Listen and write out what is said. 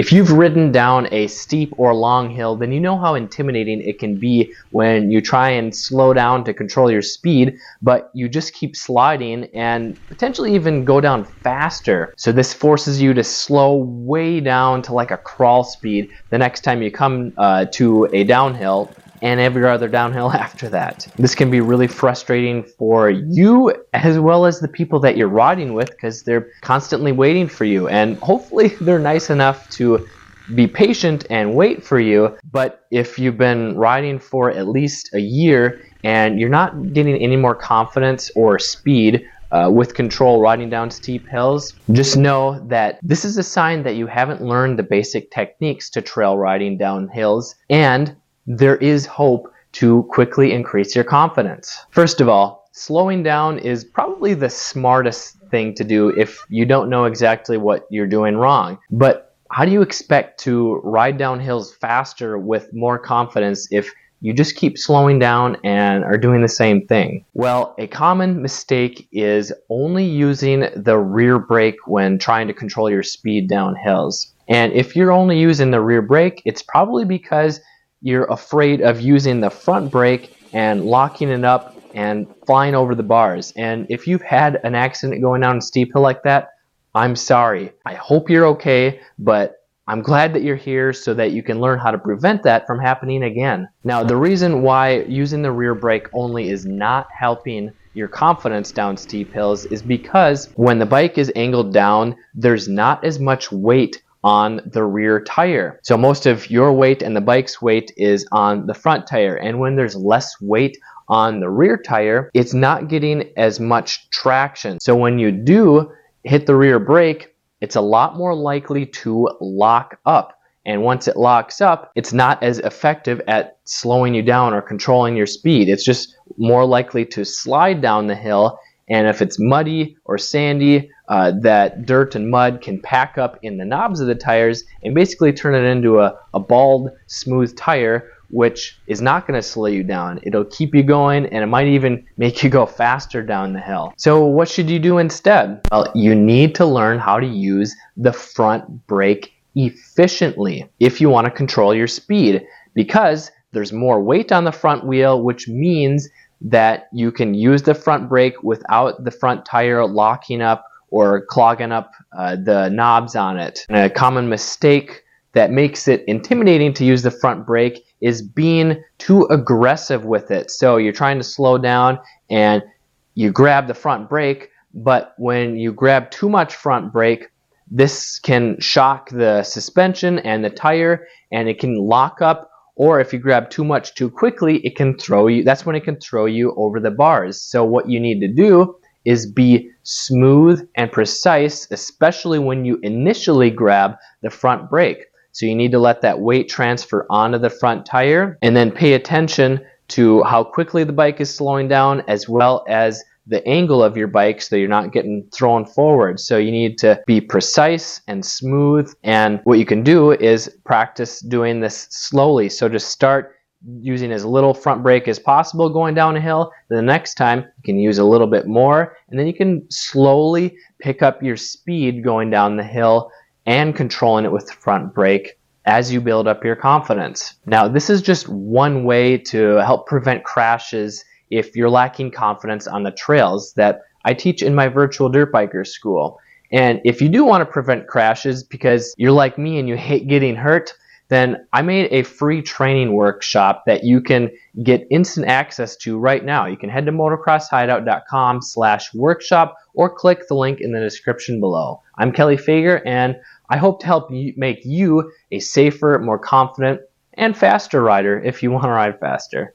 If you've ridden down a steep or long hill, then you know how intimidating it can be when you try and slow down to control your speed, but you just keep sliding and potentially even go down faster. So this forces you to slow way down to like a crawl speed the next time you come uh, to a downhill and every other downhill after that. This can be really frustrating for you as well as the people that you're riding with because they're constantly waiting for you and hopefully they're nice enough to be patient and wait for you. But if you've been riding for at least a year and you're not getting any more confidence or speed uh, with control riding down steep hills, just know that this is a sign that you haven't learned the basic techniques to trail riding down hills and there is hope to quickly increase your confidence. First of all, slowing down is probably the smartest thing to do if you don't know exactly what you're doing wrong. But how do you expect to ride down hills faster with more confidence if you just keep slowing down and are doing the same thing? Well, a common mistake is only using the rear brake when trying to control your speed down hills. And if you're only using the rear brake, it's probably because you're afraid of using the front brake and locking it up and flying over the bars. And if you've had an accident going down a steep hill like that, I'm sorry. I hope you're okay, but I'm glad that you're here so that you can learn how to prevent that from happening again. Now, the reason why using the rear brake only is not helping your confidence down steep hills is because when the bike is angled down, there's not as much weight on the rear tire. So most of your weight and the bike's weight is on the front tire. And when there's less weight on the rear tire, it's not getting as much traction. So when you do hit the rear brake, it's a lot more likely to lock up. And once it locks up, it's not as effective at slowing you down or controlling your speed. It's just more likely to slide down the hill. And if it's muddy or sandy uh, that dirt and mud can pack up in the knobs of the tires and basically turn it into a, a bald, smooth tire, which is not going to slow you down. It'll keep you going and it might even make you go faster down the hill. So, what should you do instead? Well, you need to learn how to use the front brake efficiently if you want to control your speed because there's more weight on the front wheel, which means that you can use the front brake without the front tire locking up or clogging up uh, the knobs on it. And a common mistake that makes it intimidating to use the front brake is being too aggressive with it. So you're trying to slow down and you grab the front brake, but when you grab too much front brake, this can shock the suspension and the tire and it can lock up or if you grab too much too quickly, it can throw you that's when it can throw you over the bars. So what you need to do is be smooth and precise, especially when you initially grab the front brake. So you need to let that weight transfer onto the front tire and then pay attention to how quickly the bike is slowing down as well as the angle of your bike so you're not getting thrown forward. So you need to be precise and smooth. And what you can do is practice doing this slowly. So just start using as little front brake as possible going down a hill. The next time you can use a little bit more and then you can slowly pick up your speed going down the hill and controlling it with the front brake as you build up your confidence. Now, this is just one way to help prevent crashes if you're lacking confidence on the trails that I teach in my virtual dirt biker school. And if you do want to prevent crashes because you're like me and you hate getting hurt, then I made a free training workshop that you can get instant access to right now. You can head to motocrosshideout.com slash workshop or click the link in the description below. I'm Kelley Fager and I hope to help you make you a safer, more confident, and faster rider if you want to ride faster.